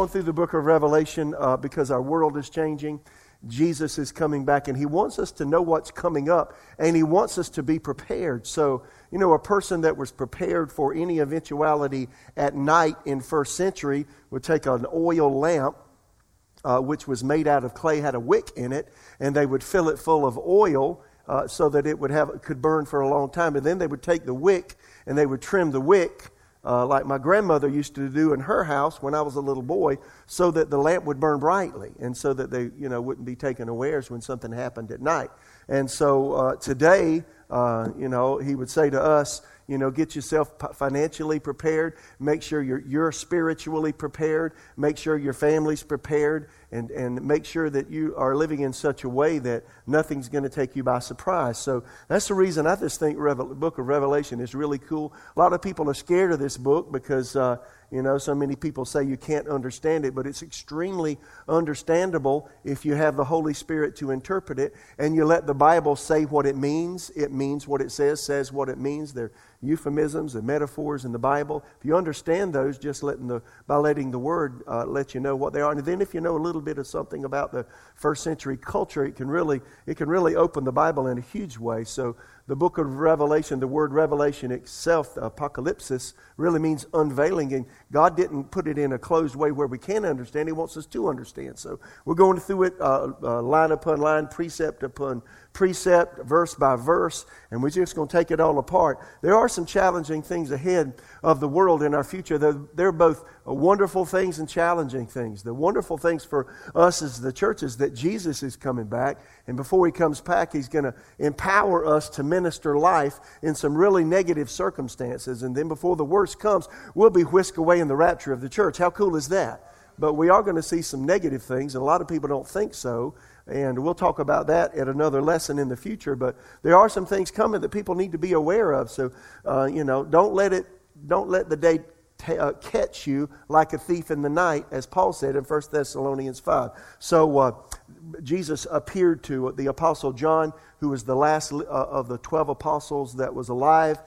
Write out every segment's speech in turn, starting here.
going through the book of Revelation uh, because our world is changing. Jesus is coming back, and He wants us to know what's coming up, and He wants us to be prepared. So, you know, a person that was prepared for any eventuality at night in first century would take an oil lamp, uh, which was made out of clay, had a wick in it, and they would fill it full of oil uh, so that it would have could burn for a long time. And then they would take the wick and they would trim the wick uh, like my grandmother used to do in her house when I was a little boy, so that the lamp would burn brightly and so that they, you know, wouldn't be taken unawares when something happened at night. And so uh, today, uh, you know, he would say to us, you know, get yourself financially prepared. Make sure you're, you're spiritually prepared. Make sure your family's prepared. And, and make sure that you are living in such a way that nothing's going to take you by surprise. So that's the reason I just think Revel- book of Revelation is really cool. A lot of people are scared of this book because, uh, you know, so many people say you can't understand it, but it's extremely understandable if you have the Holy Spirit to interpret it and you let the Bible say what it means. It means what it says, says what it means. There euphemisms and metaphors in the Bible. If you understand those, just letting the, by letting the Word uh, let you know what they are. And then if you know a little bit of something about the first century culture, it can really, it can really open the Bible in a huge way. So the book of Revelation, the word revelation itself, apocalypsis, really means unveiling. And God didn't put it in a closed way where we can't understand. He wants us to understand. So we're going through it uh, uh, line upon line, precept upon precept, verse by verse, and we're just going to take it all apart. There are some challenging things ahead of the world in our future. They're, they're both wonderful things and challenging things. The wonderful things for us as the church is that Jesus is coming back, and before he comes back, he's going to empower us to minister life in some really negative circumstances. And then before the worst comes, we'll be whisked away in the rapture of the church. How cool is that? But we are going to see some negative things, and a lot of people don't think so. And we'll talk about that at another lesson in the future. But there are some things coming that people need to be aware of. So, uh, you know, don't let it, don't let the day t- uh, catch you like a thief in the night, as Paul said in 1 Thessalonians 5. So, uh, Jesus appeared to the Apostle John, who was the last uh, of the 12 apostles that was alive.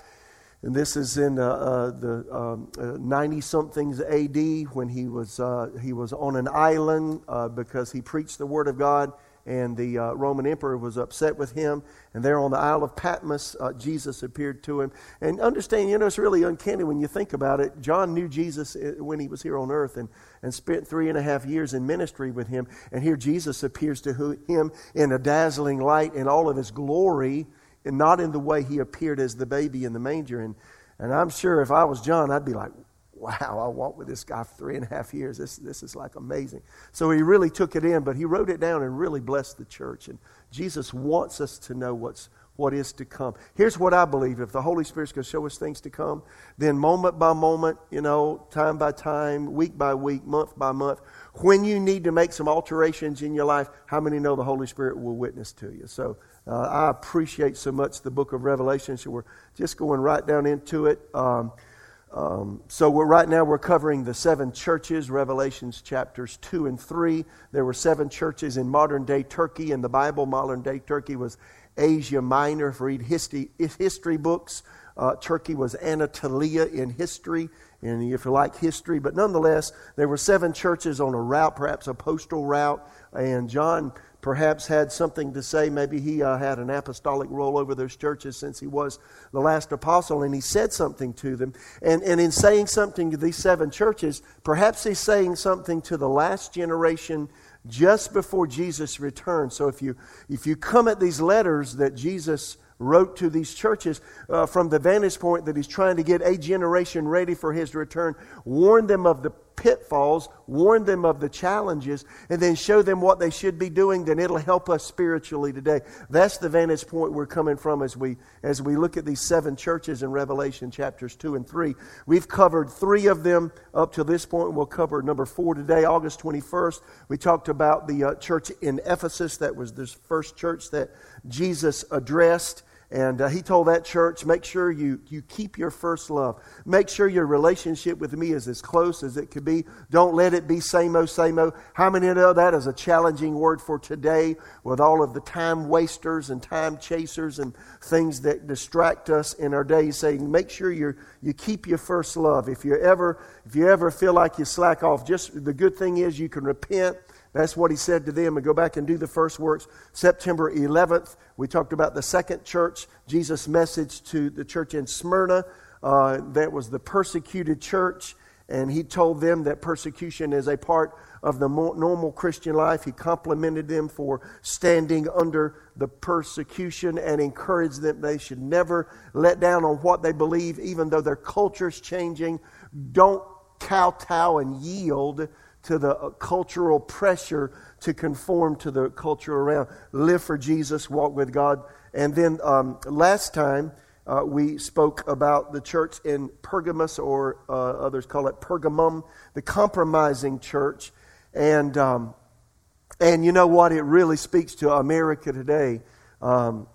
And this is in uh, uh, the 90 um, uh, somethings AD when he was, uh, he was on an island uh, because he preached the Word of God and the uh, Roman emperor was upset with him. And there on the Isle of Patmos, uh, Jesus appeared to him. And understand, you know, it's really uncanny when you think about it. John knew Jesus uh, when he was here on earth and, and spent three and a half years in ministry with him. And here Jesus appears to him in a dazzling light in all of his glory, and not in the way he appeared as the baby in the manger. And, and I'm sure if I was John, I'd be like, wow, I walked with this guy for three and a half years. This, this is like amazing. So he really took it in, but he wrote it down and really blessed the church. And Jesus wants us to know what's, what is to come. Here's what I believe if the Holy Spirit's going to show us things to come, then moment by moment, you know, time by time, week by week, month by month, when you need to make some alterations in your life, how many know the Holy Spirit will witness to you? So uh, I appreciate so much the book of Revelation. So we're just going right down into it. Um, um, so we're right now we're covering the seven churches, Revelations chapters two and three. There were seven churches in modern day Turkey in the Bible. Modern day Turkey was Asia Minor. If you read history, history books, uh, Turkey was Anatolia in history, and if you like history, but nonetheless, there were seven churches on a route, perhaps a postal route, and John perhaps had something to say. Maybe he uh, had an apostolic role over those churches since he was the last apostle, and he said something to them. And, and in saying something to these seven churches, perhaps he's saying something to the last generation just before Jesus returns. So if you, if you come at these letters that Jesus wrote to these churches uh, from the vantage point that he's trying to get a generation ready for his return, warn them of the pitfalls, warn them of the challenges, and then show them what they should be doing, then it'll help us spiritually today. That's the vantage point we're coming from as we as we look at these seven churches in Revelation chapters two and three. We've covered three of them up to this point. We'll cover number four today, August 21st. We talked about the uh, church in Ephesus. That was the first church that Jesus addressed. And uh, he told that church, make sure you, you keep your first love. Make sure your relationship with me is as close as it could be. Don't let it be same-o, same-o. How many know that is a challenging word for today with all of the time wasters and time chasers and things that distract us in our days saying, make sure you you keep your first love. If you ever, if you ever feel like you slack off, just the good thing is you can repent that's what he said to them and go back and do the first works. September 11th, we talked about the second church, Jesus' message to the church in Smyrna. Uh, that was the persecuted church. And he told them that persecution is a part of the normal Christian life. He complimented them for standing under the persecution and encouraged them they should never let down on what they believe, even though their culture is changing. Don't kowtow and yield to the uh, cultural pressure to conform to the culture around. Live for Jesus, walk with God. And then um, last time, uh, we spoke about the church in Pergamus, or uh, others call it Pergamum, the compromising church. And, um, and you know what? It really speaks to America today. Um,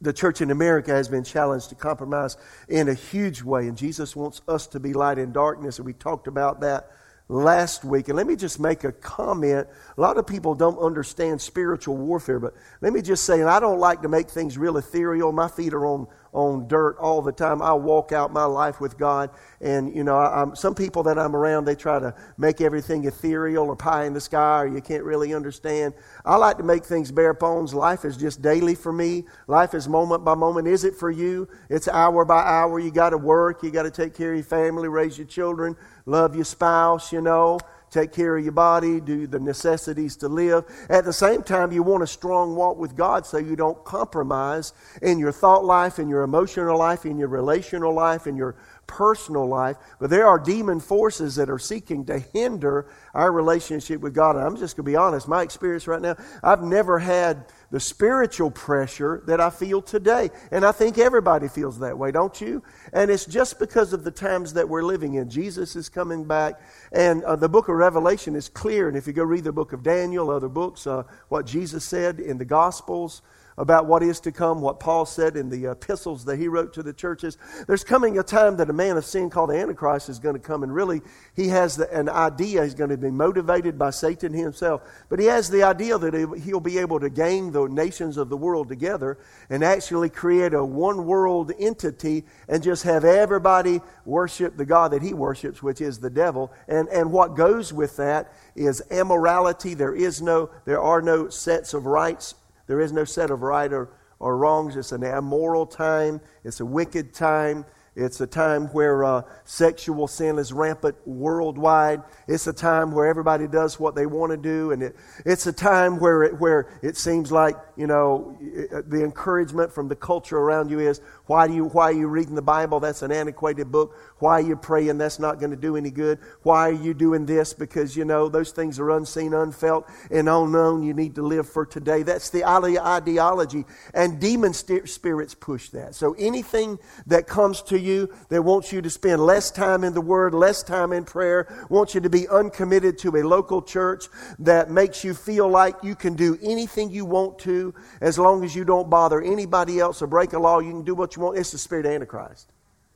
the church in America has been challenged to compromise in a huge way, and Jesus wants us to be light in darkness, and we talked about that last week. And let me just make a comment. A lot of people don't understand spiritual warfare, but let me just say, and I don't like to make things real ethereal. My feet are on, on dirt all the time. I walk out my life with God. And, you know, I, some people that I'm around, they try to make everything ethereal or pie in the sky or you can't really understand. I like to make things bare bones. Life is just daily for me. Life is moment by moment. Is it for you? It's hour by hour. You got to work. You got to take care of your family, raise your children love your spouse, you know, take care of your body, do the necessities to live. At the same time, you want a strong walk with God so you don't compromise in your thought life, in your emotional life, in your relational life, in your personal life. But there are demon forces that are seeking to hinder our relationship with God. And I'm just going to be honest, my experience right now, I've never had the spiritual pressure that I feel today. And I think everybody feels that way, don't you? And it's just because of the times that we're living in. Jesus is coming back, and uh, the book of Revelation is clear. And if you go read the book of Daniel, other books, uh, what Jesus said in the Gospels, about what is to come, what Paul said in the epistles that he wrote to the churches. There's coming a time that a man of sin called the Antichrist is going to come, and really, he has the, an idea. He's going to be motivated by Satan himself, but he has the idea that he'll be able to gang the nations of the world together and actually create a one world entity and just have everybody worship the God that he worships, which is the devil. And, and what goes with that is immorality. There is no, there are no sets of rights there is no set of right or, or wrongs. It's an immoral time, it's a wicked time. It's a time where uh, sexual sin is rampant worldwide. It's a time where everybody does what they want to do. And it, it's a time where it, where it seems like, you know, the encouragement from the culture around you is, why, do you, why are you reading the Bible? That's an antiquated book. Why are you praying? That's not going to do any good. Why are you doing this? Because, you know, those things are unseen, unfelt, and unknown. You need to live for today. That's the ideology. And demon spirits push that. So anything that comes to you that wants you to spend less time in the Word, less time in prayer, wants you to be uncommitted to a local church that makes you feel like you can do anything you want to as long as you don't bother anybody else or break a law. You can do what you want. It's the spirit of Antichrist.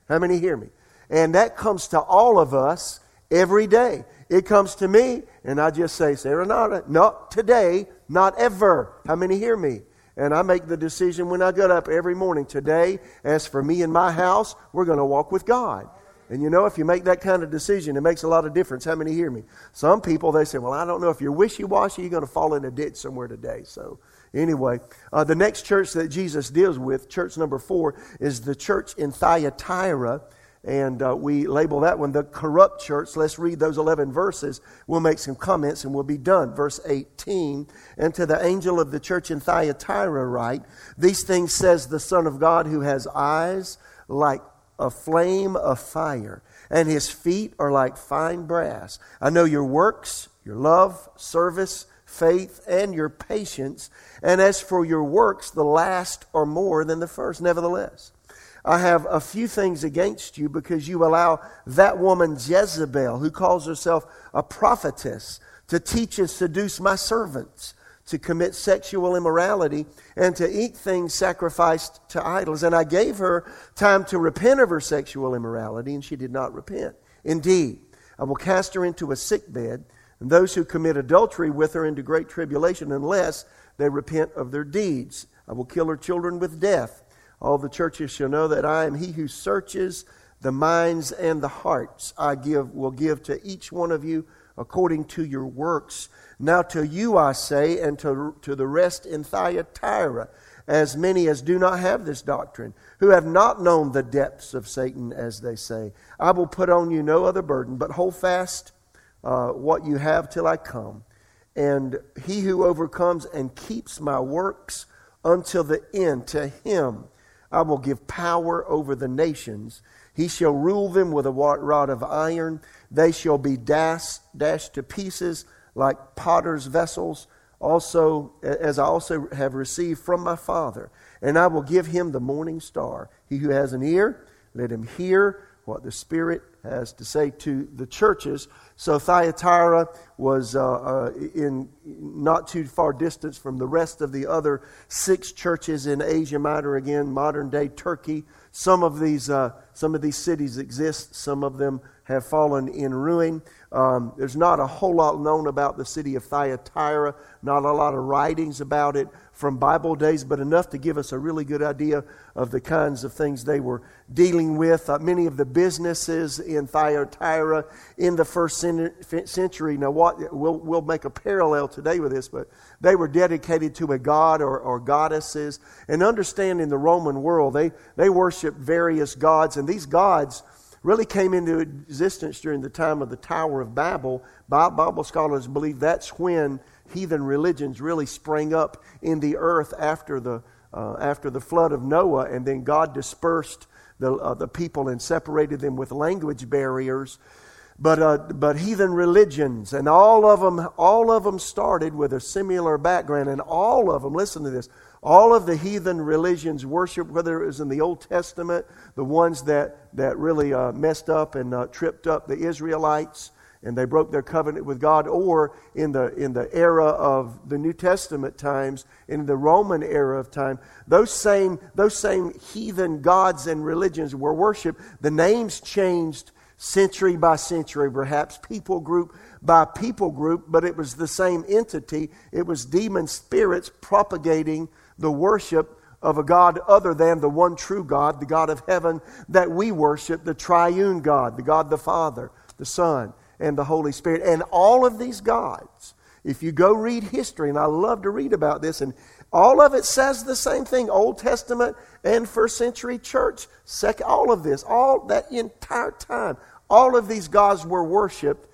How many hear me? And that comes to all of us every day. It comes to me, and I just say, Serenata, not today, not ever. How many hear me? And I make the decision when I get up every morning. Today, as for me and my house, we're going to walk with God. And you know, if you make that kind of decision, it makes a lot of difference. How many hear me? Some people, they say, well, I don't know if you're wishy washy, you're going to fall in a ditch somewhere today. So Anyway, uh, the next church that Jesus deals with, church number four, is the church in Thyatira. And uh, we label that one the corrupt church. Let's read those 11 verses. We'll make some comments and we'll be done. Verse 18. And to the angel of the church in Thyatira, write, These things says the Son of God who has eyes like a flame of fire, and his feet are like fine brass. I know your works, your love, service, faith, and your patience. And as for your works, the last are more than the first. Nevertheless, I have a few things against you because you allow that woman Jezebel, who calls herself a prophetess, to teach and seduce my servants to commit sexual immorality and to eat things sacrificed to idols. And I gave her time to repent of her sexual immorality, and she did not repent. Indeed, I will cast her into a sick bed, and those who commit adultery with her into great tribulation, unless they repent of their deeds. I will kill her children with death. All the churches shall know that I am he who searches the minds and the hearts. I give will give to each one of you according to your works. Now to you I say, and to, to the rest in Thyatira, as many as do not have this doctrine, who have not known the depths of Satan, as they say, I will put on you no other burden, but hold fast uh, what you have till I come. And he who overcomes and keeps my works until the end, to him I will give power over the nations. He shall rule them with a rod of iron. They shall be dashed, dashed to pieces like potter's vessels, also as I also have received from my Father. And I will give him the morning star. He who has an ear, let him hear what the Spirit has to say to the churches. So Thyatira was uh, uh, in not too far distance from the rest of the other six churches in Asia Minor, again, modern day Turkey. Some of these, uh, some of these cities exist, some of them have fallen in ruin. Um, there's not a whole lot known about the city of Thyatira, not a lot of writings about it from Bible days, but enough to give us a really good idea of the kinds of things they were dealing with. Uh, many of the businesses in Thyatira in the first century, now what, we'll, we'll make a parallel today with this, but they were dedicated to a god or, or goddesses. And understanding the Roman world, they, they worshiped various gods, and these gods really came into existence during the time of the Tower of Babel. Bible scholars believe that's when heathen religions really sprang up in the earth after the, uh, after the flood of Noah, and then God dispersed the, uh, the people and separated them with language barriers. But, uh, but heathen religions, and all of them, all of them started with a similar background, and all of them, listen to this, all of the heathen religions worship, whether it was in the Old Testament, the ones that, that really uh, messed up and uh, tripped up the Israelites and they broke their covenant with God, or in the, in the era of the New Testament times, in the Roman era of time, those same, those same heathen gods and religions were worshiped. The names changed century by century, perhaps people group by people group, but it was the same entity. It was demon spirits propagating the worship of a God other than the one true God, the God of heaven that we worship, the triune God, the God the Father, the Son, and the Holy Spirit. And all of these gods, if you go read history, and I love to read about this, and all of it says the same thing Old Testament and first century church, second, all of this, all that entire time, all of these gods were worshiped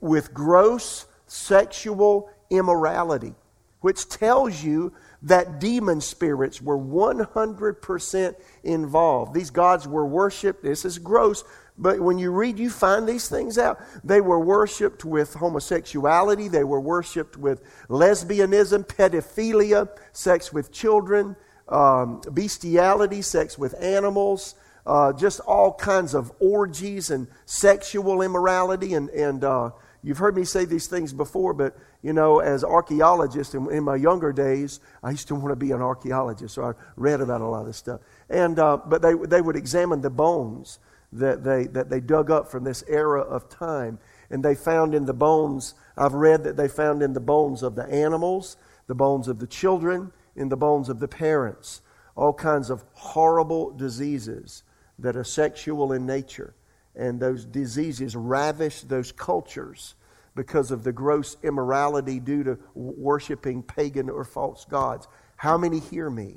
with gross sexual immorality, which tells you that demon spirits were 100% involved. These gods were worshiped. This is gross, but when you read, you find these things out. They were worshiped with homosexuality, they were worshiped with lesbianism, pedophilia, sex with children, um, bestiality, sex with animals. Uh, just all kinds of orgies and sexual immorality. And, and uh, you've heard me say these things before, but you know, as archaeologists in, in, my younger days, I used to want to be an archaeologist, so I read about a lot of stuff. And, uh, but they, they would examine the bones that they, that they dug up from this era of time. And they found in the bones, I've read that they found in the bones of the animals, the bones of the children, in the bones of the parents, all kinds of horrible diseases that are sexual in nature. And those diseases ravish those cultures because of the gross immorality due to worshiping pagan or false gods. How many hear me?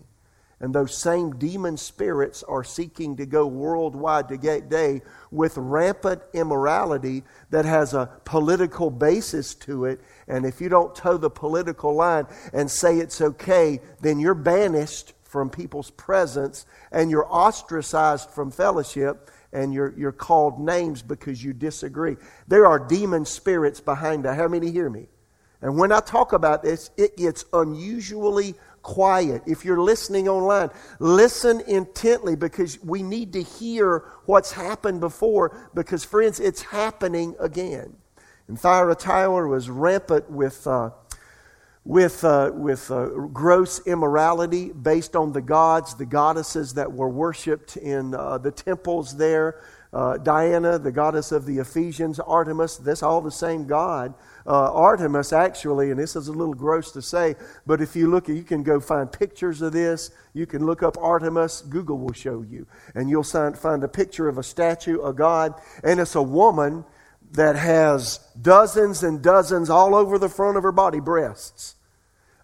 And those same demon spirits are seeking to go worldwide today with rampant immorality that has a political basis to it. And if you don't toe the political line and say it's okay, then you're banished from people's presence and you're ostracized from fellowship and you're, you're called names because you disagree. There are demon spirits behind that. How many hear me? And when I talk about this, it gets unusually quiet. If you're listening online, listen intently because we need to hear what's happened before because, friends, it's happening again. And Thyatira was rampant with, uh, with, uh, with uh, gross immorality based on the gods, the goddesses that were worshipped in uh, the temples there. Uh, Diana, the goddess of the Ephesians, Artemis, that's all the same God. Uh, Artemis, actually, and this is a little gross to say, but if you look, you can go find pictures of this. You can look up Artemis, Google will show you. And you'll find a picture of a statue, a God, and it's a woman that has dozens and dozens all over the front of her body breasts.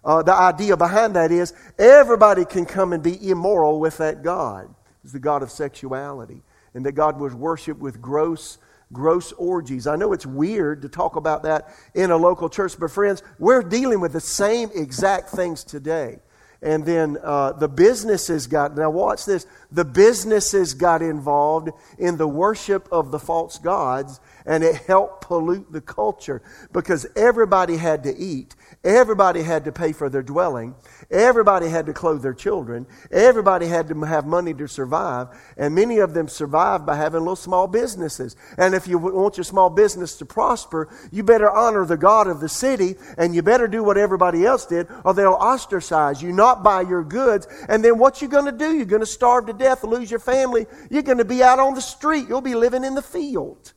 Uh, the idea behind that is everybody can come and be immoral with that God. It's the God of sexuality. And that God was worshiped with gross, gross orgies. I know it's weird to talk about that in a local church, but friends, we're dealing with the same exact things today. And then uh, the businesses got, now watch this, the businesses got involved in the worship of the false gods, and it helped pollute the culture because everybody had to eat. Everybody had to pay for their dwelling. Everybody had to clothe their children. Everybody had to have money to survive. And many of them survived by having little small businesses. And if you want your small business to prosper, you better honor the God of the city and you better do what everybody else did or they'll ostracize you, not buy your goods. And then what you going to do? You're going to starve to death, lose your family. You're going to be out on the street. You'll be living in the field.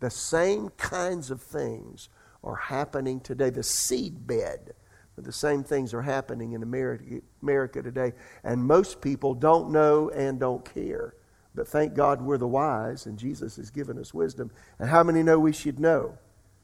The same kinds of things are happening today. The seed bed. The same things are happening in America, America today. And most people don't know and don't care. But thank God we're the wise, and Jesus has given us wisdom. And how many know we should know?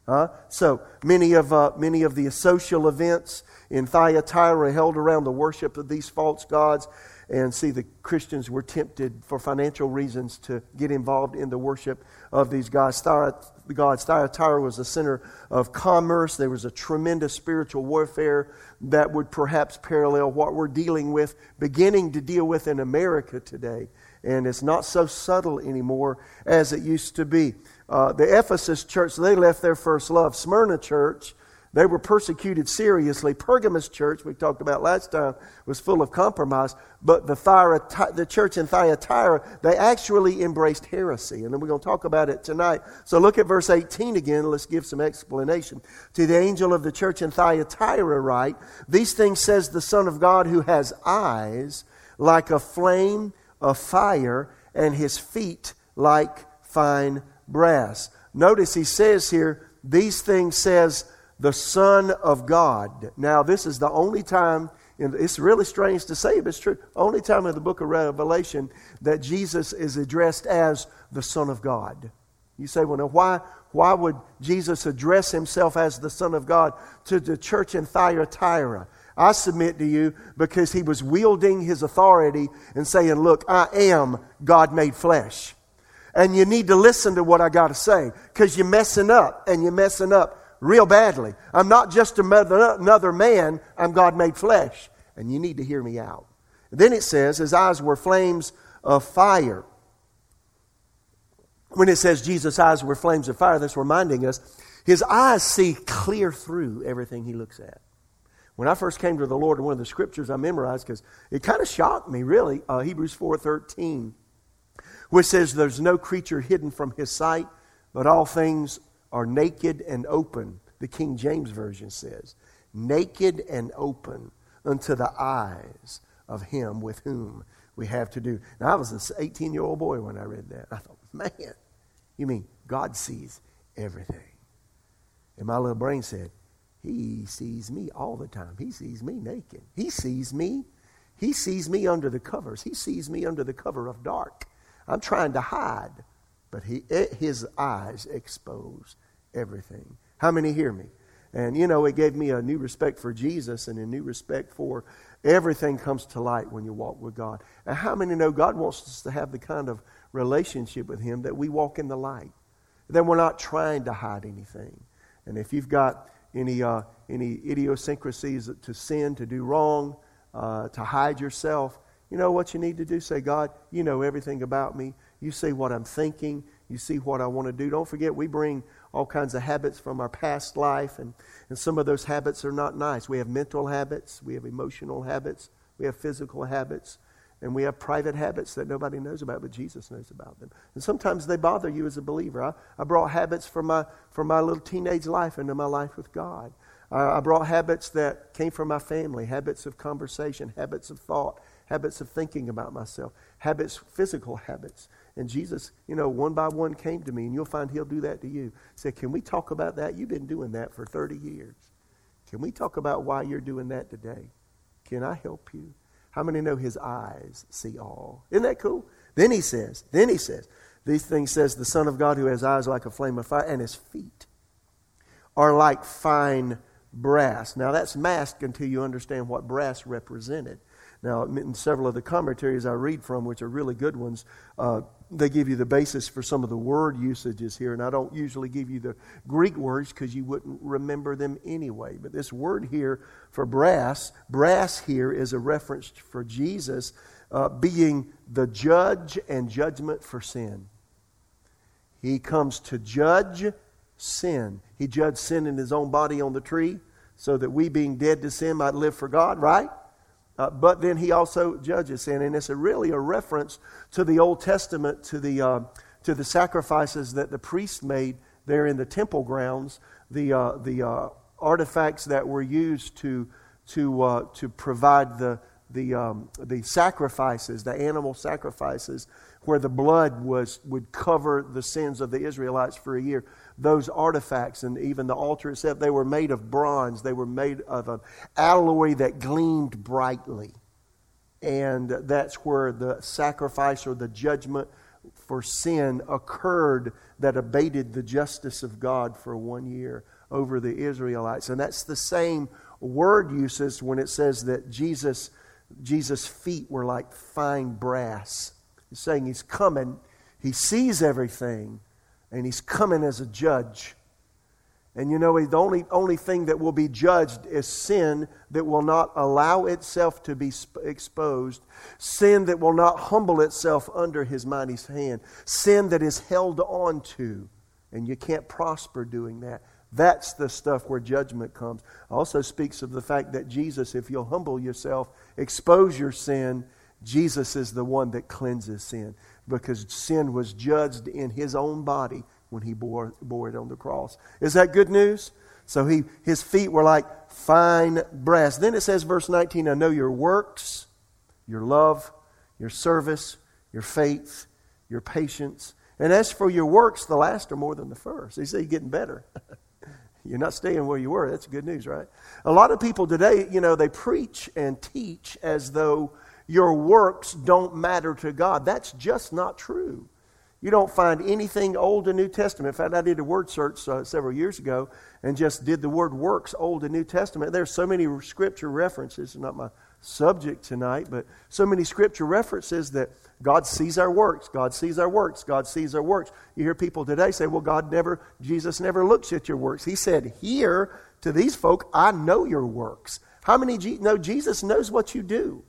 Huh? So many of, uh, many of the social events in Thyatira held around the worship of these false gods. And see, the Christians were tempted for financial reasons to get involved in the worship of these gods. Thyatira was a center of commerce. There was a tremendous spiritual warfare that would perhaps parallel what we're dealing with, beginning to deal with in America today. And it's not so subtle anymore as it used to be. Uh, the Ephesus church, they left their first love. Smyrna church, they were persecuted seriously. Pergamus church, we talked about last time, was full of compromise. But the, Thyatira, the church in Thyatira, they actually embraced heresy. And then we're going to talk about it tonight. So look at verse 18 again. Let's give some explanation. To the angel of the church in Thyatira write, These things says the Son of God who has eyes like a flame of fire and his feet like fine brass. Notice he says here, These things says the Son of God. Now, this is the only time, it's really strange to say, but it's true, only time in the book of Revelation that Jesus is addressed as the Son of God. You say, well, now, why, why would Jesus address himself as the Son of God to the church in Thyatira? I submit to you because he was wielding his authority and saying, Look, I am God made flesh. And you need to listen to what I got to say because you're messing up and you're messing up real badly. I'm not just another man, I'm God made flesh. And you need to hear me out. Then it says, His eyes were flames of fire. When it says Jesus' eyes were flames of fire, that's reminding us his eyes see clear through everything he looks at. When I first came to the Lord, one of the scriptures I memorized because it kind of shocked me, really, uh, Hebrews 4.13, which says, There's no creature hidden from his sight, but all things are naked and open, the King James Version says. Naked and open unto the eyes of him with whom we have to do. Now, I was an 18 year old boy when I read that. I thought, man, you mean God sees everything? And my little brain said, He sees me all the time. He sees me naked. He sees me. He sees me under the covers. He sees me under the cover of dark. I'm trying to hide but he, eh, his eyes expose everything. How many hear me? And you know, it gave me a new respect for Jesus and a new respect for everything comes to light when you walk with God. And how many know God wants us to have the kind of relationship with Him that we walk in the light? Then we're not trying to hide anything. And if you've got any, uh, any idiosyncrasies to sin, to do wrong, uh, to hide yourself, you know what you need to do? Say, God, you know everything about me. You see what I'm thinking. You see what I want to do. Don't forget, we bring all kinds of habits from our past life, and, and some of those habits are not nice. We have mental habits, we have emotional habits, we have physical habits, and we have private habits that nobody knows about, but Jesus knows about them. And sometimes they bother you as a believer. I, I brought habits from my, from my little teenage life into my life with God. I brought habits that came from my family, habits of conversation, habits of thought, habits of thinking about myself, habits, physical habits. And Jesus, you know, one by one came to me, and you'll find he'll do that to you. Say, Can we talk about that? You've been doing that for 30 years. Can we talk about why you're doing that today? Can I help you? How many know his eyes see all? Isn't that cool? Then he says, then he says, these things says the Son of God who has eyes like a flame of fire and his feet are like fine brass. Now that's masked until you understand what brass represented. Now, in several of the commentaries I read from, which are really good ones, uh, they give you the basis for some of the word usages here. And I don't usually give you the Greek words because you wouldn't remember them anyway. But this word here for brass, brass here is a reference for Jesus uh, being the judge and judgment for sin. He comes to judge sin. He judged sin in his own body on the tree so that we, being dead to sin, might live for God, right? Uh, but then he also judges sin. And it's a, really a reference to the Old Testament, to the, uh, to the sacrifices that the priests made there in the temple grounds, the, uh, the uh, artifacts that were used to, to, uh, to provide the, the, um, the sacrifices, the animal sacrifices, where the blood was, would cover the sins of the Israelites for a year those artifacts and even the altar itself, they were made of bronze. They were made of an alloy that gleamed brightly. And that's where the sacrifice or the judgment for sin occurred that abated the justice of God for one year over the Israelites. And that's the same word uses when it says that Jesus, Jesus' feet were like fine brass. He's saying he's coming, he sees everything, and he's coming as a judge. And you know, the only, only thing that will be judged is sin that will not allow itself to be sp- exposed, sin that will not humble itself under his mighty hand, sin that is held on to. And you can't prosper doing that. That's the stuff where judgment comes. Also speaks of the fact that Jesus, if you'll humble yourself, expose your sin, Jesus is the one that cleanses sin because sin was judged in his own body when he bore, bore it on the cross. Is that good news? So he, his feet were like fine brass. Then it says, verse 19, I know your works, your love, your service, your faith, your patience. And as for your works, the last are more than the first. He said, You're getting better. You're not staying where you were. That's good news, right? A lot of people today, you know, they preach and teach as though your works don't matter to God. That's just not true. You don't find anything Old and New Testament. In fact, I did a word search uh, several years ago and just did the word works, Old and New Testament. There's so many scripture references, not my subject tonight, but so many scripture references that God sees our works. God sees our works. God sees our works. You hear people today say, well, God never, Jesus never looks at your works. He said, here to these folk, I know your works. How many know Jesus knows what you do?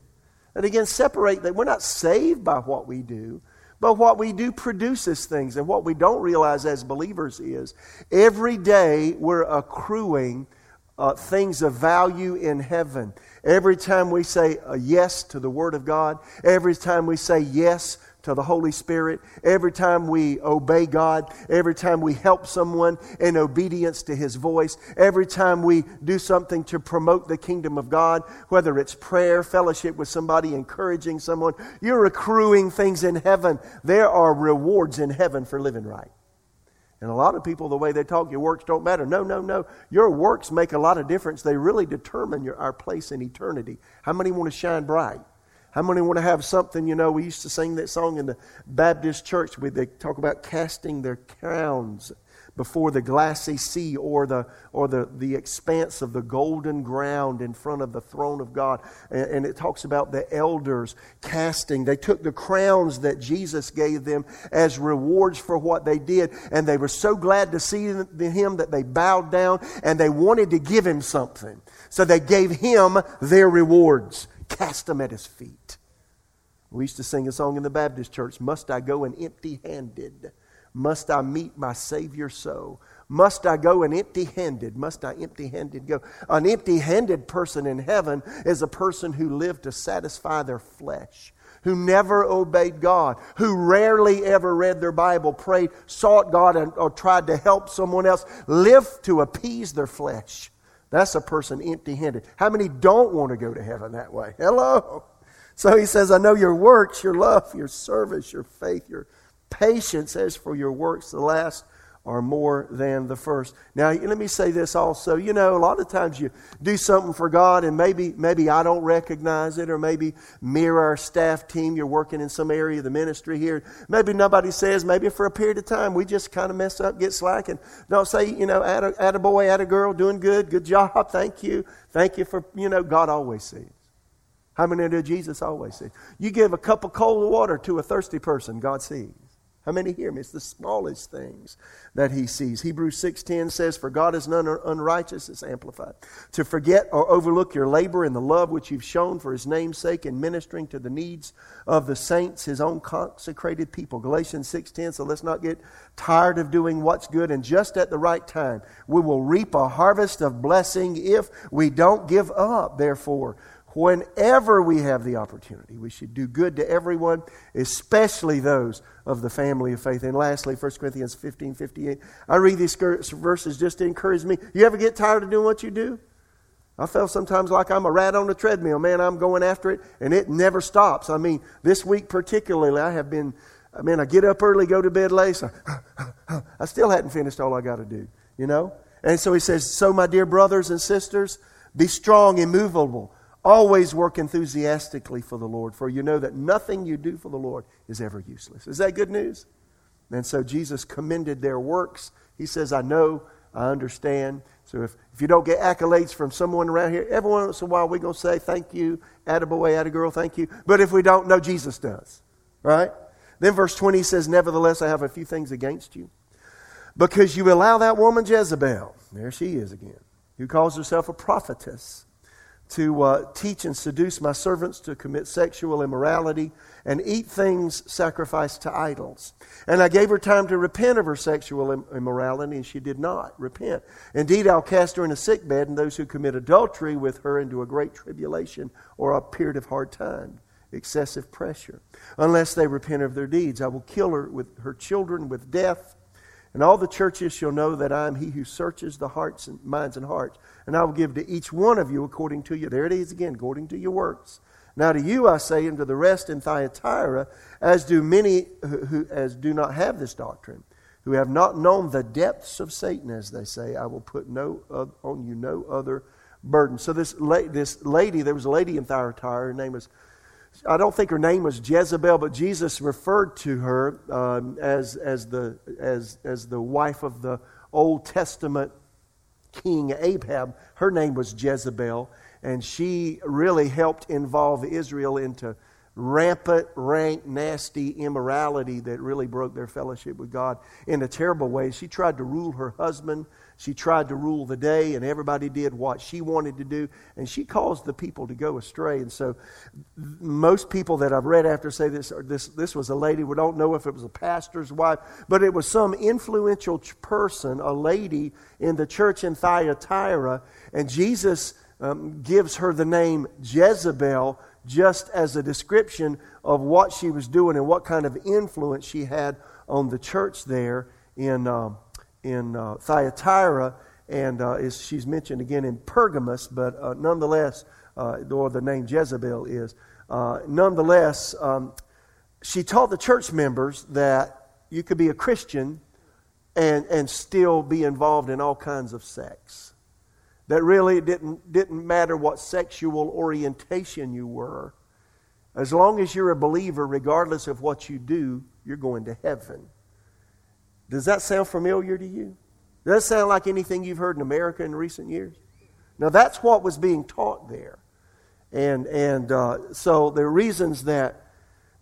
And again, separate that we're not saved by what we do, but what we do produces things. And what we don't realize as believers is every day we're accruing uh, things of value in heaven. Every time we say a yes to the Word of God, every time we say yes to the Holy Spirit, every time we obey God, every time we help someone in obedience to His voice, every time we do something to promote the kingdom of God, whether it's prayer, fellowship with somebody, encouraging someone, you're accruing things in heaven. There are rewards in heaven for living right. And a lot of people, the way they talk, your works don't matter. No, no, no. Your works make a lot of difference. They really determine your, our place in eternity. How many want to shine bright? How many want to have something? You know, we used to sing that song in the Baptist church where they talk about casting their crowns before the glassy sea or the, or the, the expanse of the golden ground in front of the throne of God. And, and, it talks about the elders casting. They took the crowns that Jesus gave them as rewards for what they did. And they were so glad to see him that they bowed down and they wanted to give him something. So they gave him their rewards cast them at his feet. We used to sing a song in the Baptist church Must I go an empty handed? Must I meet my Savior so? Must I go an empty handed? Must I empty handed go? An empty handed person in heaven is a person who lived to satisfy their flesh, who never obeyed God, who rarely ever read their Bible, prayed, sought God, and, or tried to help someone else, lived to appease their flesh. That's a person empty handed. How many don't want to go to heaven that way? Hello. So he says, I know your works, your love, your service, your faith, your patience. As for your works, the last are more than the first. Now, let me say this also. You know, a lot of times you do something for God and maybe, maybe I don't recognize it, or maybe mirror our staff team, you're working in some area of the ministry here. Maybe nobody says, maybe for a period of time, we just kind of mess up, get slack, and don't say, you know, add a, add a boy, add a girl, doing good, good job, thank you, thank you for, you know, God always sees. How many do Jesus always see? You give a cup of cold water to a thirsty person, God sees. How many hear me? It's the smallest things that he sees. Hebrews 6:10 says, "For God is none unrighteous," it's amplified, "to forget or overlook your labor and the love which you've shown for his name's sake in ministering to the needs of the saints, his own consecrated people." Galatians 6:10, so let's not get tired of doing what's good and just at the right time we will reap a harvest of blessing if we don't give up. Therefore, whenever we have the opportunity. We should do good to everyone, especially those of the family of faith. And lastly, 1 Corinthians 15 58. I read these verses just to encourage me. You ever get tired of doing what you do? I feel sometimes like I'm a rat on a treadmill. Man, I'm going after it, and it never stops. I mean, this week particularly, I have been, I mean, I get up early, go to bed late. So I still hadn't finished all I got to do, you know? And so he says, So, my dear brothers and sisters, be strong, immovable Always work enthusiastically for the Lord, for you know that nothing you do for the Lord is ever useless. Is that good news? And so Jesus commended their works. He says, I know, I understand. So if, if you don't get accolades from someone around here, every once in a while we're going to say, Thank you, attaboy, attagirl, thank you. But if we don't, no, Jesus does. Right? Then verse 20 says, Nevertheless, I have a few things against you. Because you allow that woman Jezebel, there she is again, who calls herself a prophetess to uh, teach and seduce my servants to commit sexual immorality and eat things sacrificed to idols. And I gave her time to repent of her sexual immorality, and she did not repent. Indeed, I'll cast her in a sick bed, and those who commit adultery with her into a great tribulation or a period of hard time, excessive pressure, unless they repent of their deeds. I will kill her with her children with death. And all the churches shall know that I am he who searches the hearts and minds and hearts and I will give to each one of you according to you. There it is again, according to your works. Now to you I say, and to the rest in Thyatira, as do many who, who as do not have this doctrine, who have not known the depths of Satan, as they say, I will put no on you no other burden. So this la- this lady, there was a lady in Thyatira. Her name was, I don't think her name was Jezebel, but Jesus referred to her um, as as the as as the wife of the Old Testament King Ahab. Her name was Jezebel, and she really helped involve Israel into rampant, rank, nasty immorality that really broke their fellowship with God in a terrible way. She tried to rule her husband. She tried to rule the day, and everybody did what she wanted to do, and she caused the people to go astray. And so, most people that I've read after say this, this, this was a lady. We don't know if it was a pastor's wife, but it was some influential person, a lady in the church in Thyatira, and Jesus um, gives her the name Jezebel just as a description of what she was doing and what kind of influence she had on the church there in. Um, in uh, Thyatira, and uh, is, she's mentioned again in Pergamos, but uh, nonetheless, uh, or the name Jezebel is, uh, nonetheless, um, she taught the church members that you could be a Christian and, and still be involved in all kinds of sex. That really didn't, didn't matter what sexual orientation you were. As long as you're a believer, regardless of what you do, you're going to heaven. Does that sound familiar to you? Does that sound like anything you've heard in America in recent years? Now, that's what was being taught there. And, and uh, so the reasons that,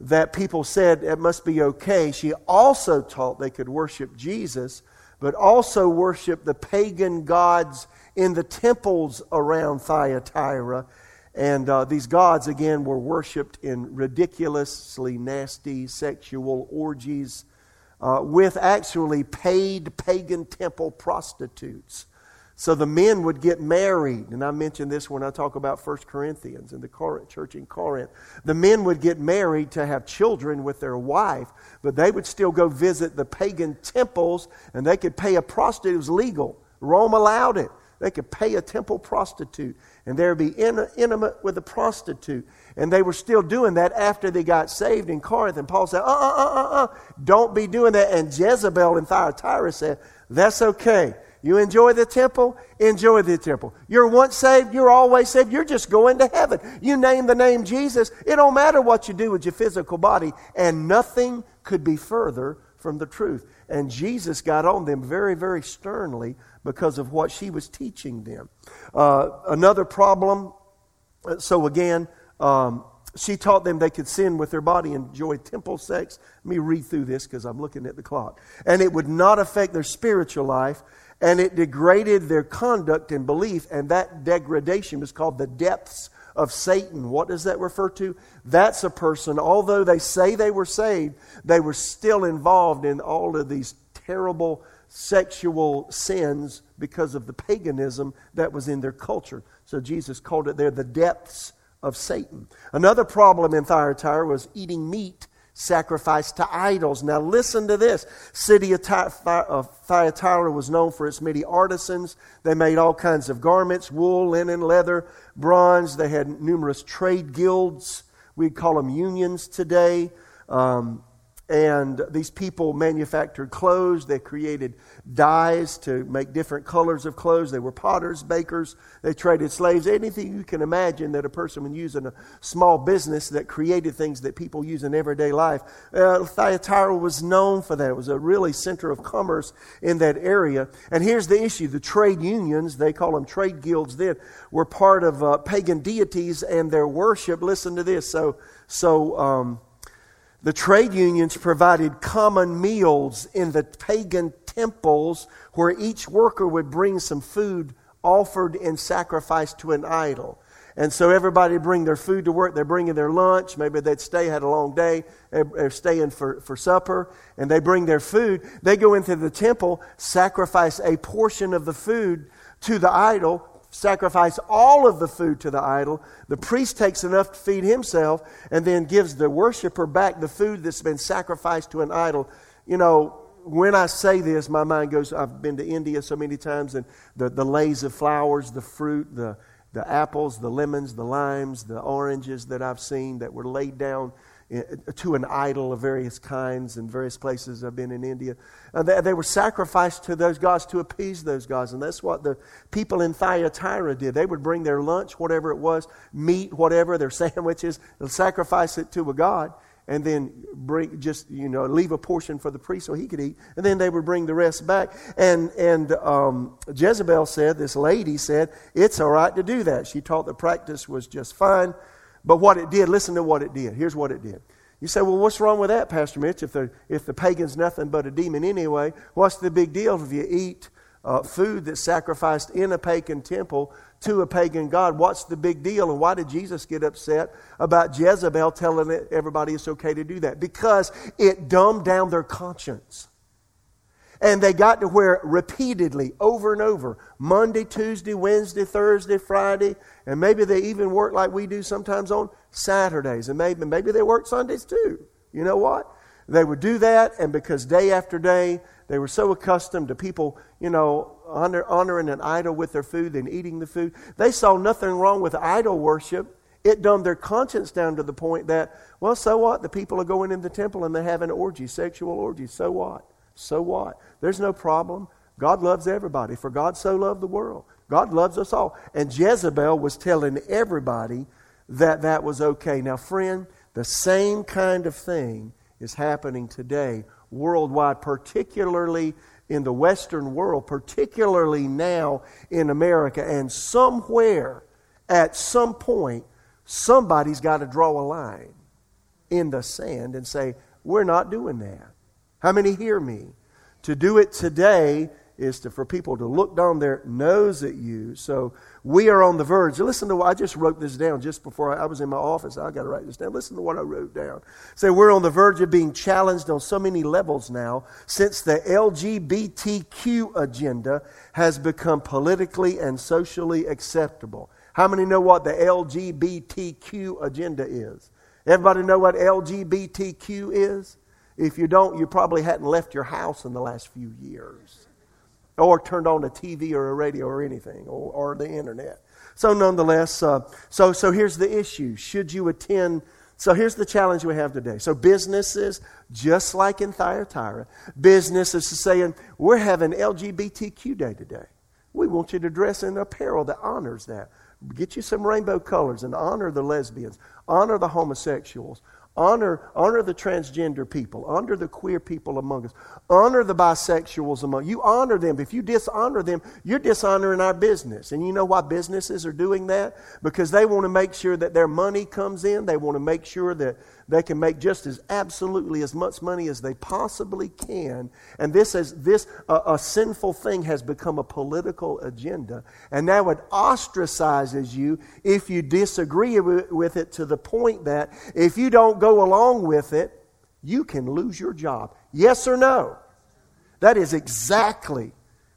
that people said it must be okay, she also taught they could worship Jesus, but also worship the pagan gods in the temples around Thyatira. And uh, these gods, again, were worshiped in ridiculously nasty sexual orgies uh, with actually paid pagan temple prostitutes. So the men would get married, and I mentioned this when I talk about 1 Corinthians and the church in Corinth. The men would get married to have children with their wife, but they would still go visit the pagan temples, and they could pay a prostitute. It was legal. Rome allowed it. they could pay a temple prostitute and they'd be in, intimate with a prostitute. And they were still doing that after they got saved in Corinth. And Paul said, uh, uh, uh, uh, uh, don't be doing that. And Jezebel in Thyatira said, that's okay. You enjoy the temple? Enjoy the temple. You're once saved, you're always saved. You're just going to heaven. You name the name Jesus, it don't matter what you do with your physical body, and nothing could be further from the truth. And Jesus got on them very, very sternly because of what she was teaching them. Uh, another problem, uh, so again, um, she taught them they could sin with their body, and enjoy temple sex. Let me read through this because I'm looking at the clock. And it would not affect their spiritual life and it degraded their conduct and belief, and that degradation was called the depths of Satan. What does that refer to? That's a person, although they say they were saved, they were still involved in all of these terrible sexual sins because of the paganism that was in their culture. So Jesus called it there the depths of Satan. Another problem in Thyatira was eating meat sacrificed to idols. Now, listen to this. City of Thyatira was known for its many artisans. They made all kinds of garments wool, linen, leather, bronze. They had numerous trade guilds. We'd call them unions today. Um, and these people manufactured clothes. They created dyes to make different colors of clothes. They were potters, bakers. They traded slaves. Anything you can imagine that a person would use in a small business that created things that people use in everyday life. Uh, Thyatira was known for that. It was a really center of commerce in that area. And here's the issue the trade unions, they call them trade guilds then, were part of uh, pagan deities and their worship. Listen to this. So, so, um, the trade unions provided common meals in the pagan temples where each worker would bring some food offered in sacrifice to an idol. And so everybody bring their food to work. They're bringing their lunch. Maybe they'd stay, had a long day, they're staying for, for supper, and they bring their food. They go into the temple, sacrifice a portion of the food to the idol, sacrifice all of the food to the idol. The priest takes enough to feed himself and then gives the worshiper back the food that's been sacrificed to an idol. You know, when I say this, my mind goes, I've been to India so many times, and the, the leis of flowers, the fruit, the, the apples, the lemons, the limes, the oranges that I've seen that were laid down to an idol of various kinds in various places. I've been in India. Uh, they, they, were sacrificed to those gods to appease those gods. And that's what the people in Thyatira did. They would bring their lunch, whatever it was, meat, whatever, their sandwiches, and sacrifice it to a god. And then bring just you know leave a portion for the priest so he could eat, and then they would bring the rest back. And and um, Jezebel said, this lady said, it's all right to do that. She taught the practice was just fine. But what it did, listen to what it did. Here's what it did. You say, well, what's wrong with that, Pastor Mitch? If the, if the pagan's nothing but a demon anyway, what's the big deal if you eat uh, food that's sacrificed in a pagan temple to a pagan god? What's the big deal? And why did Jesus get upset about Jezebel telling everybody it's okay to do that? Because it dumbed down their conscience. And they got to where repeatedly, over and over, Monday, Tuesday, Wednesday, Thursday, Friday, and maybe they even work like we do sometimes on Saturdays. And maybe, maybe they work Sundays too. You know what? They would do that, and because day after day, they were so accustomed to people, you know, honor, honoring an idol with their food and eating the food, they saw nothing wrong with idol worship. It dumbed their conscience down to the point that, well, so what? The people are going in the temple and they're having orgies, sexual orgies. So what? So what? There's no problem. God loves everybody, for God so loved the world. God loves us all. And Jezebel was telling everybody that that was okay. Now, friend, the same kind of thing is happening today worldwide, particularly in the Western world, particularly now in America. And somewhere, at some point, somebody's got to draw a line in the sand and say, We're not doing that. How many hear me? To do it today is to, for people to look down their nose at you. So we are on the verge. Listen to what I just wrote this down just before I, I was in my office. I got to write this down. Listen to what I wrote down. Say we're on the verge of being challenged on so many levels now since the LGBTQ agenda has become politically and socially acceptable. How many know what the LGBTQ agenda is? Everybody know what LGBTQ is? If you don't, you probably hadn't left your house in the last few years. or turned on a TV or a radio or anything or, or the internet. So, nonetheless, uh, so, so here's the issue. Should you attend? So, here's the challenge we have today. So, businesses, just like in Thyatira, businesses are saying, We're having LGBTQ day today. We want you to dress in apparel that honors that. Get you some rainbow colors and honor the lesbians, honor the homosexuals, Honor, honor the transgender people. Honor the queer people among us. Honor the bisexuals among you. Honor them. If you dishonor them, you're dishonoring our business. And you know why businesses are doing that? Because they want to make sure that their money comes in. They want to make sure that they can make just as absolutely as much money as they possibly can. And this is this uh, a sinful thing has become a political agenda, and now it ostracizes you if you disagree with it to the point that if you don't go along with it, you can lose your job. Yes or no? That is exactly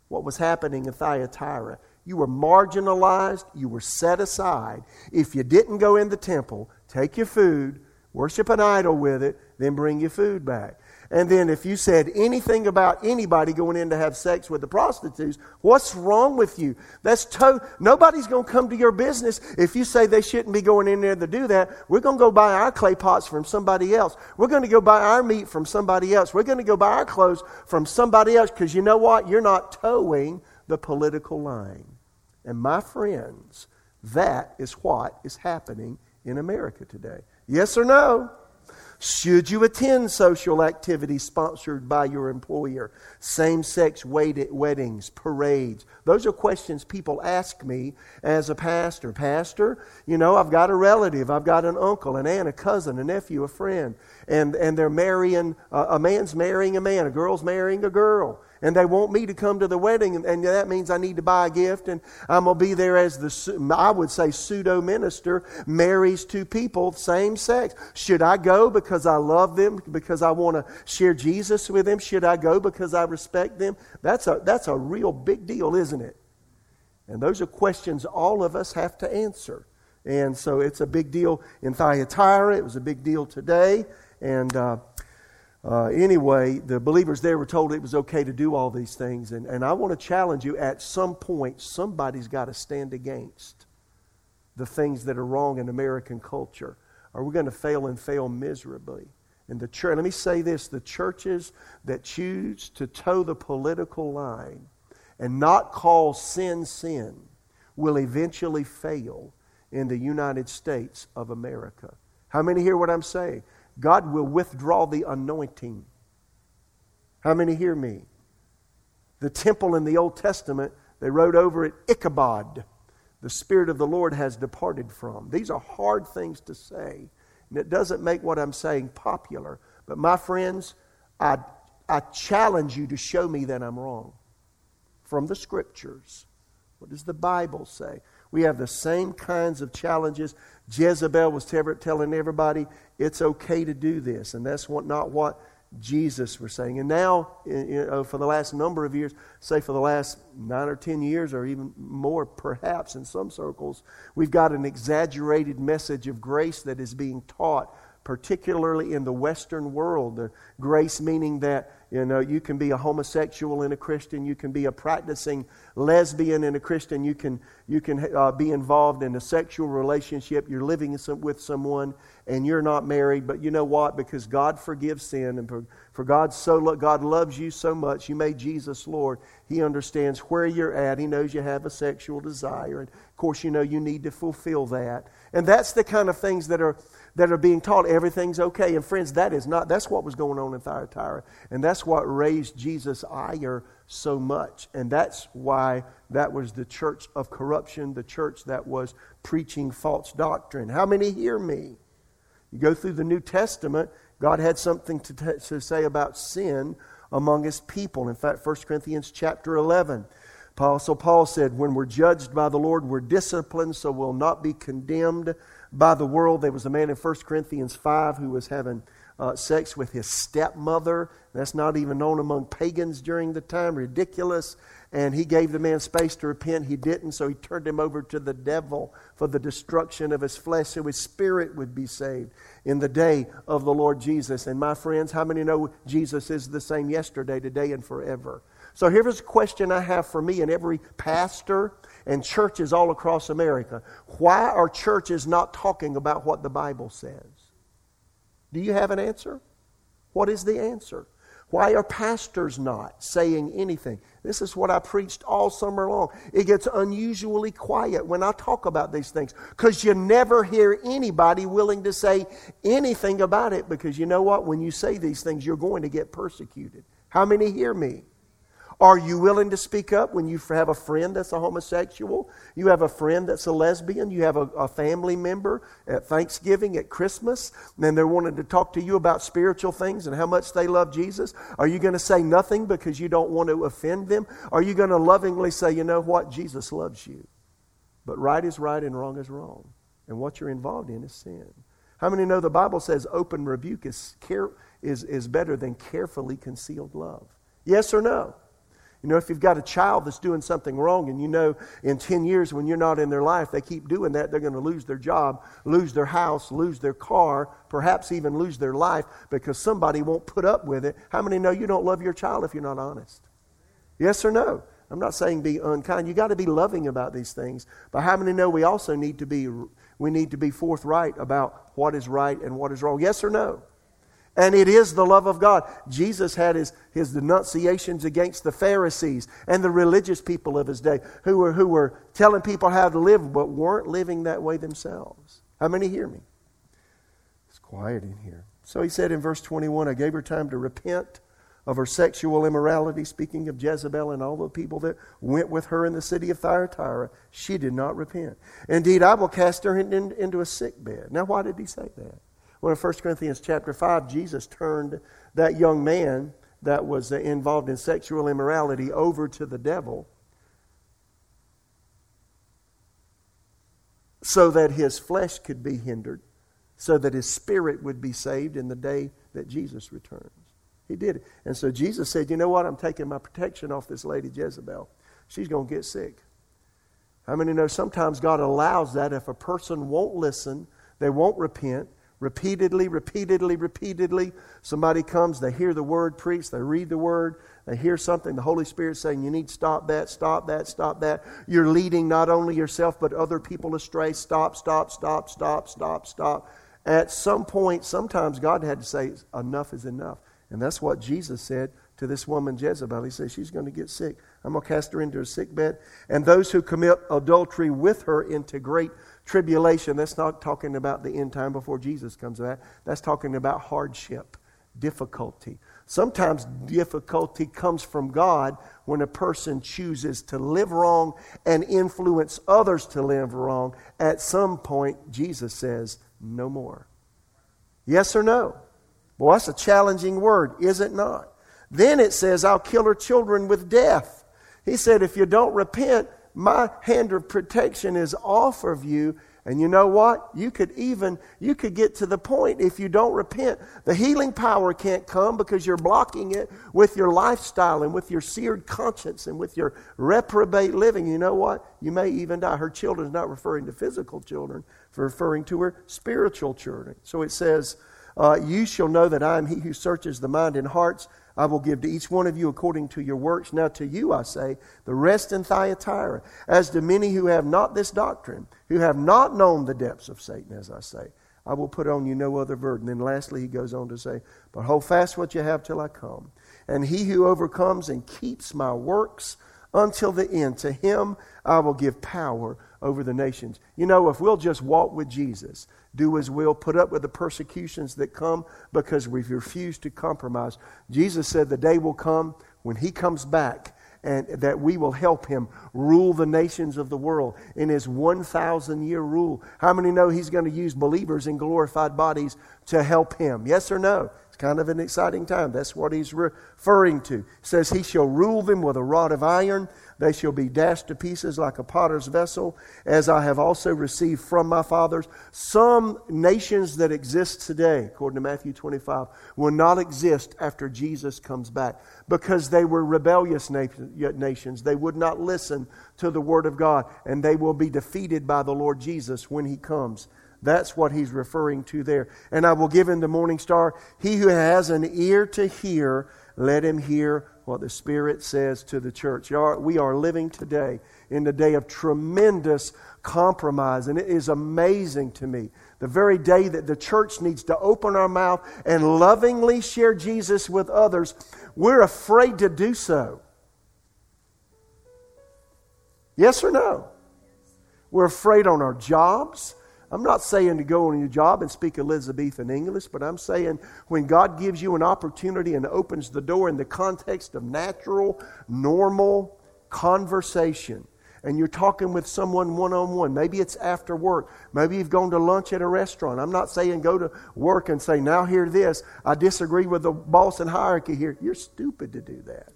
what was happening in Thyatira. You were marginalized, you were set aside. If you didn't go in the temple, take your food, worship an idol with it, then bring your food back. And then if you said anything about anybody going in to have sex with the prostitutes, what's wrong with you? That's to- nobody's going to come to your business if you say they shouldn't be going in there to do that. We're going to go buy our clay pots from somebody else. We're going to go buy our meat from somebody else. We're going to go buy our clothes from somebody else because you know what? You're not toeing the political line. And my friends, that is what is happening in America today. Yes or no? Should you attend social activities sponsored by your employer? Same sex weddings, parades? Those are questions people ask me as a pastor. Pastor, you know, I've got a relative, I've got an uncle, an aunt, a cousin, a nephew, a friend, and, and they're marrying, uh, a man's marrying a man, a girl's marrying a girl and they want me to come to the wedding, and, and that means I need to buy a gift, and I'm going to be there as the, I would say, pseudo minister marries two people, same sex. Should I go because I love them, because I want to share Jesus with them? Should I go because I respect them? That's a, that's a real big deal, isn't it? And those are questions all of us have to answer. And so it's a big deal in Thyatira. It was a big deal today. And uh, uh, anyway, the believers there were told it was okay to do all these things. And, and I want to challenge you at some point, somebody's got to stand against the things that are wrong in American culture, or we're going to fail and fail miserably. And the church, let me say this the churches that choose to toe the political line and not call sin sin will eventually fail in the United States of America. How many hear what I'm saying? God will withdraw the anointing. How many hear me? The temple in the Old Testament, they wrote over it Ichabod. The Spirit of the Lord has departed from. These are hard things to say, and it doesn't make what I'm saying popular. But my friends, I, I challenge you to show me that I'm wrong from the Scriptures. What does the Bible say? We have the same kinds of challenges. Jezebel was telling everybody it's okay to do this, and that's what, not what Jesus was saying. And now, you know, for the last number of years, say for the last nine or ten years, or even more perhaps in some circles, we've got an exaggerated message of grace that is being taught, particularly in the Western world. The grace meaning that you know, you can be a homosexual and a Christian. You can be a practicing lesbian and a Christian. You can, you can uh, be involved in a sexual relationship. You're living with someone and you're not married. But you know what? Because God forgives sin and for, for God so lo- God loves you so much, you made Jesus Lord. He understands where you're at. He knows you have a sexual desire. And of course, you know you need to fulfill that. And that's the kind of things that are that are being taught everything's okay. And friends, that is not, that's what was going on in Thyatira. And that's what raised Jesus' ire so much. And that's why that was the church of corruption, the church that was preaching false doctrine. How many hear me? You go through the New Testament, God had something to, t- to say about sin among his people. In fact, 1 Corinthians chapter 11. Apostle Paul said, When we're judged by the Lord, we're disciplined, so we'll not be condemned by the world. There was a man in 1 Corinthians 5 who was having uh, sex with his stepmother. That's not even known among pagans during the time. Ridiculous. And he gave the man space to repent. He didn't, so he turned him over to the devil for the destruction of his flesh so his spirit would be saved in the day of the Lord Jesus. And my friends, how many know Jesus is the same yesterday, today, and forever? So here's a question I have for me and every pastor and churches all across America. Why are churches not talking about what the Bible says? Do you have an answer? What is the answer? Why are pastors not saying anything? This is what I preached all summer long. It gets unusually quiet when I talk about these things because you never hear anybody willing to say anything about it because you know what? When you say these things, you're going to get persecuted. How many hear me? Are you willing to speak up when you have a friend that's a homosexual? You have a friend that's a lesbian? You have a, a family member at Thanksgiving, at Christmas, and they're wanting to talk to you about spiritual things and how much they love Jesus? Are you going to say nothing because you don't want to offend them? Are you going to lovingly say, you know what? Jesus loves you. But right is right and wrong is wrong. And what you're involved in is sin. How many know the Bible says open rebuke is, care, is, is better than carefully concealed love? Yes or no? You know, if you've got a child that's doing something wrong and you know in 10 years when you're not in their life, they keep doing that, they're going to lose their job, lose their house, lose their car, perhaps even lose their life because somebody won't put up with it. How many know you don't love your child if you're not honest? Yes or no? I'm not saying be unkind. You got to be loving about these things. But how many know we also need to be we need to be forthright about what is right and what is wrong? Yes or no? And it is the love of God. Jesus had his, his denunciations against the Pharisees and the religious people of his day who were, who were telling people how to live but weren't living that way themselves. How many hear me? It's quiet in here. So he said in verse 21 I gave her time to repent of her sexual immorality, speaking of Jezebel and all the people that went with her in the city of Thyatira. She did not repent. Indeed, I will cast her in, in, into a sick bed. Now, why did he say that? Well, in 1 Corinthians chapter 5, Jesus turned that young man that was uh, involved in sexual immorality over to the devil so that his flesh could be hindered, so that his spirit would be saved in the day that Jesus returns. He did it. And so Jesus said, You know what? I'm taking my protection off this lady Jezebel. She's going to get sick. How many know sometimes God allows that if a person won't listen, they won't repent, repeatedly, repeatedly, repeatedly. Somebody comes, they hear the word preached, they read the word, they hear something, the Holy Spirit saying, You need to stop that, stop that, stop that. You're leading not only yourself, but other people astray. Stop, stop, stop, stop, stop, stop. At some point, sometimes God had to say, Enough is enough. And that's what Jesus said to this woman Jezebel. He said, She's going to get sick. I'm going to cast her into a sick bed. And those who commit adultery with her into great tribulation, that's not talking about the end time before Jesus comes back. That's talking about hardship, difficulty. Sometimes difficulty comes from God when a person chooses to live wrong and influence others to live wrong. At some point, Jesus says, no more. Yes or no? Well, that's a challenging word, is it not? Then it says, I'll kill her children with death. He said, if you don't repent, my hand of protection is off of you. And you know what? You could even, you could get to the point if you don't repent. The healing power can't come because you're blocking it with your lifestyle and with your seared conscience and with your reprobate living. You know what? You may even die. Her children is not referring to physical children, referring to her spiritual children. So it says, uh, You shall know that I am he who searches the mind and hearts. I will give to each one of you according to your works. Now to you I say, the rest in Thyatira, as to many who have not this doctrine, who have not known the depths of Satan, as I say, I will put on you no other burden. Then lastly, he goes on to say, But hold fast what you have till I come. And he who overcomes and keeps my works until the end, to him I will give power over the nations. You know, if we'll just walk with Jesus, do his will, put up with the persecutions that come because we've refused to compromise. Jesus said the day will come when he comes back and that we will help him rule the nations of the world in his 1,000 year rule. How many know he's going to use believers in glorified bodies to help him? Yes or no? It's kind of an exciting time. That's what he's referring to. He says, He shall rule them with a rod of iron. They shall be dashed to pieces like a potter's vessel, as I have also received from my fathers. Some nations that exist today, according to Matthew 25, will not exist after Jesus comes back because they were rebellious nations. They would not listen to the Word of God, and they will be defeated by the Lord Jesus when He comes. That's what he's referring to there. And I will give him the morning star. He who has an ear to hear, let him hear what the Spirit says to the church. We are living today in the day of tremendous compromise, and it is amazing to me. The very day that the church needs to open our mouth and lovingly share Jesus with others, we're afraid to do so. Yes or no? We're afraid on our jobs. I'm not saying to go on your job and speak Elizabethan English, but I'm saying when God gives you an opportunity and opens the door in the context of natural, normal conversation, and you're talking with someone one on one. Maybe it's after work. Maybe you've gone to lunch at a restaurant. I'm not saying go to work and say, now hear this. I disagree with the boss and hierarchy here. You're stupid to do that.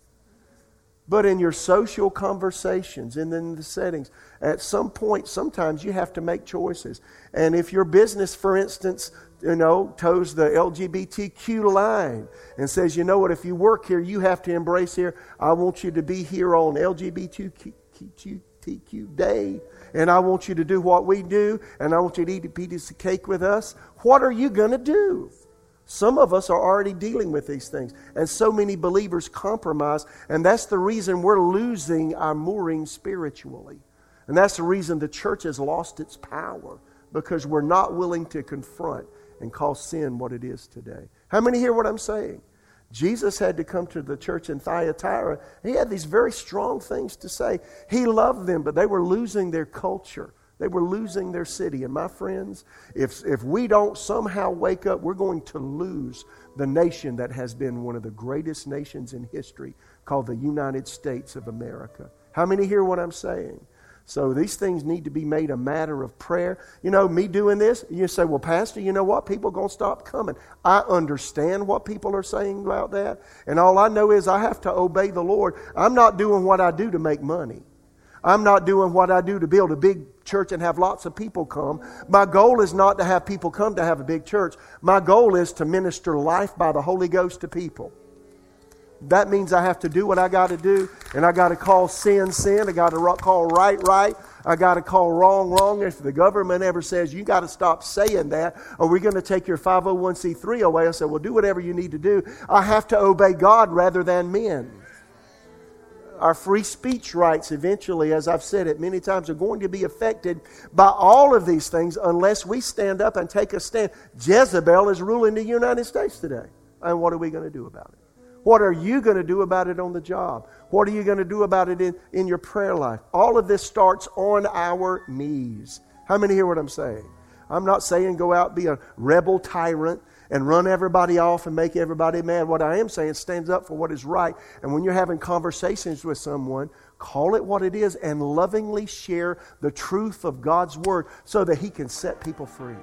But in your social conversations and in the settings, at some point, sometimes you have to make choices. And if your business, for instance, you know, toes the LGBTQ line and says, you know what, if you work here, you have to embrace here. I want you to be here on LGBTQ Day, and I want you to do what we do, and I want you to eat a piece of cake with us. What are you going to do? Some of us are already dealing with these things, and so many believers compromise, and that's the reason we're losing our mooring spiritually. And that's the reason the church has lost its power, because we're not willing to confront and call sin what it is today. How many hear what I'm saying? Jesus had to come to the church in Thyatira. He had these very strong things to say. He loved them, but they were losing their culture. They were losing their city. And my friends, if, if we don't somehow wake up, we're going to lose the nation that has been one of the greatest nations in history called the United States of America. How many hear what I'm saying? So these things need to be made a matter of prayer. You know, me doing this, you say, well, Pastor, you know what? People are going to stop coming. I understand what people are saying about that. And all I know is I have to obey the Lord. I'm not doing what I do to make money. I'm not doing what I do to build a big church and have lots of people come. My goal is not to have people come to have a big church. My goal is to minister life by the Holy Ghost to people that means I have to do what I got to do, and I got to call sin sin. I got to call right right. I got to call wrong wrong. If the government ever says you got to stop saying that, or we're going to take your 501c3 away, I said, well, do whatever you need to do. I have to obey God rather than men. Our free speech rights, eventually, as I've said it many times, are going to be affected by all of these things unless we stand up and take a stand. Jezebel is ruling the United States today. And what are we going to do about it? What are you going to do about it on the job? What are you going to do about it in, in your prayer life? All of this starts on our knees. How many hear what I'm saying? I'm not saying go out be a rebel tyrant and run everybody off and make everybody mad. What I am saying stands up for what is right. And when you're having conversations with someone, call it what it is and lovingly share the truth of God's word so that he can set people free.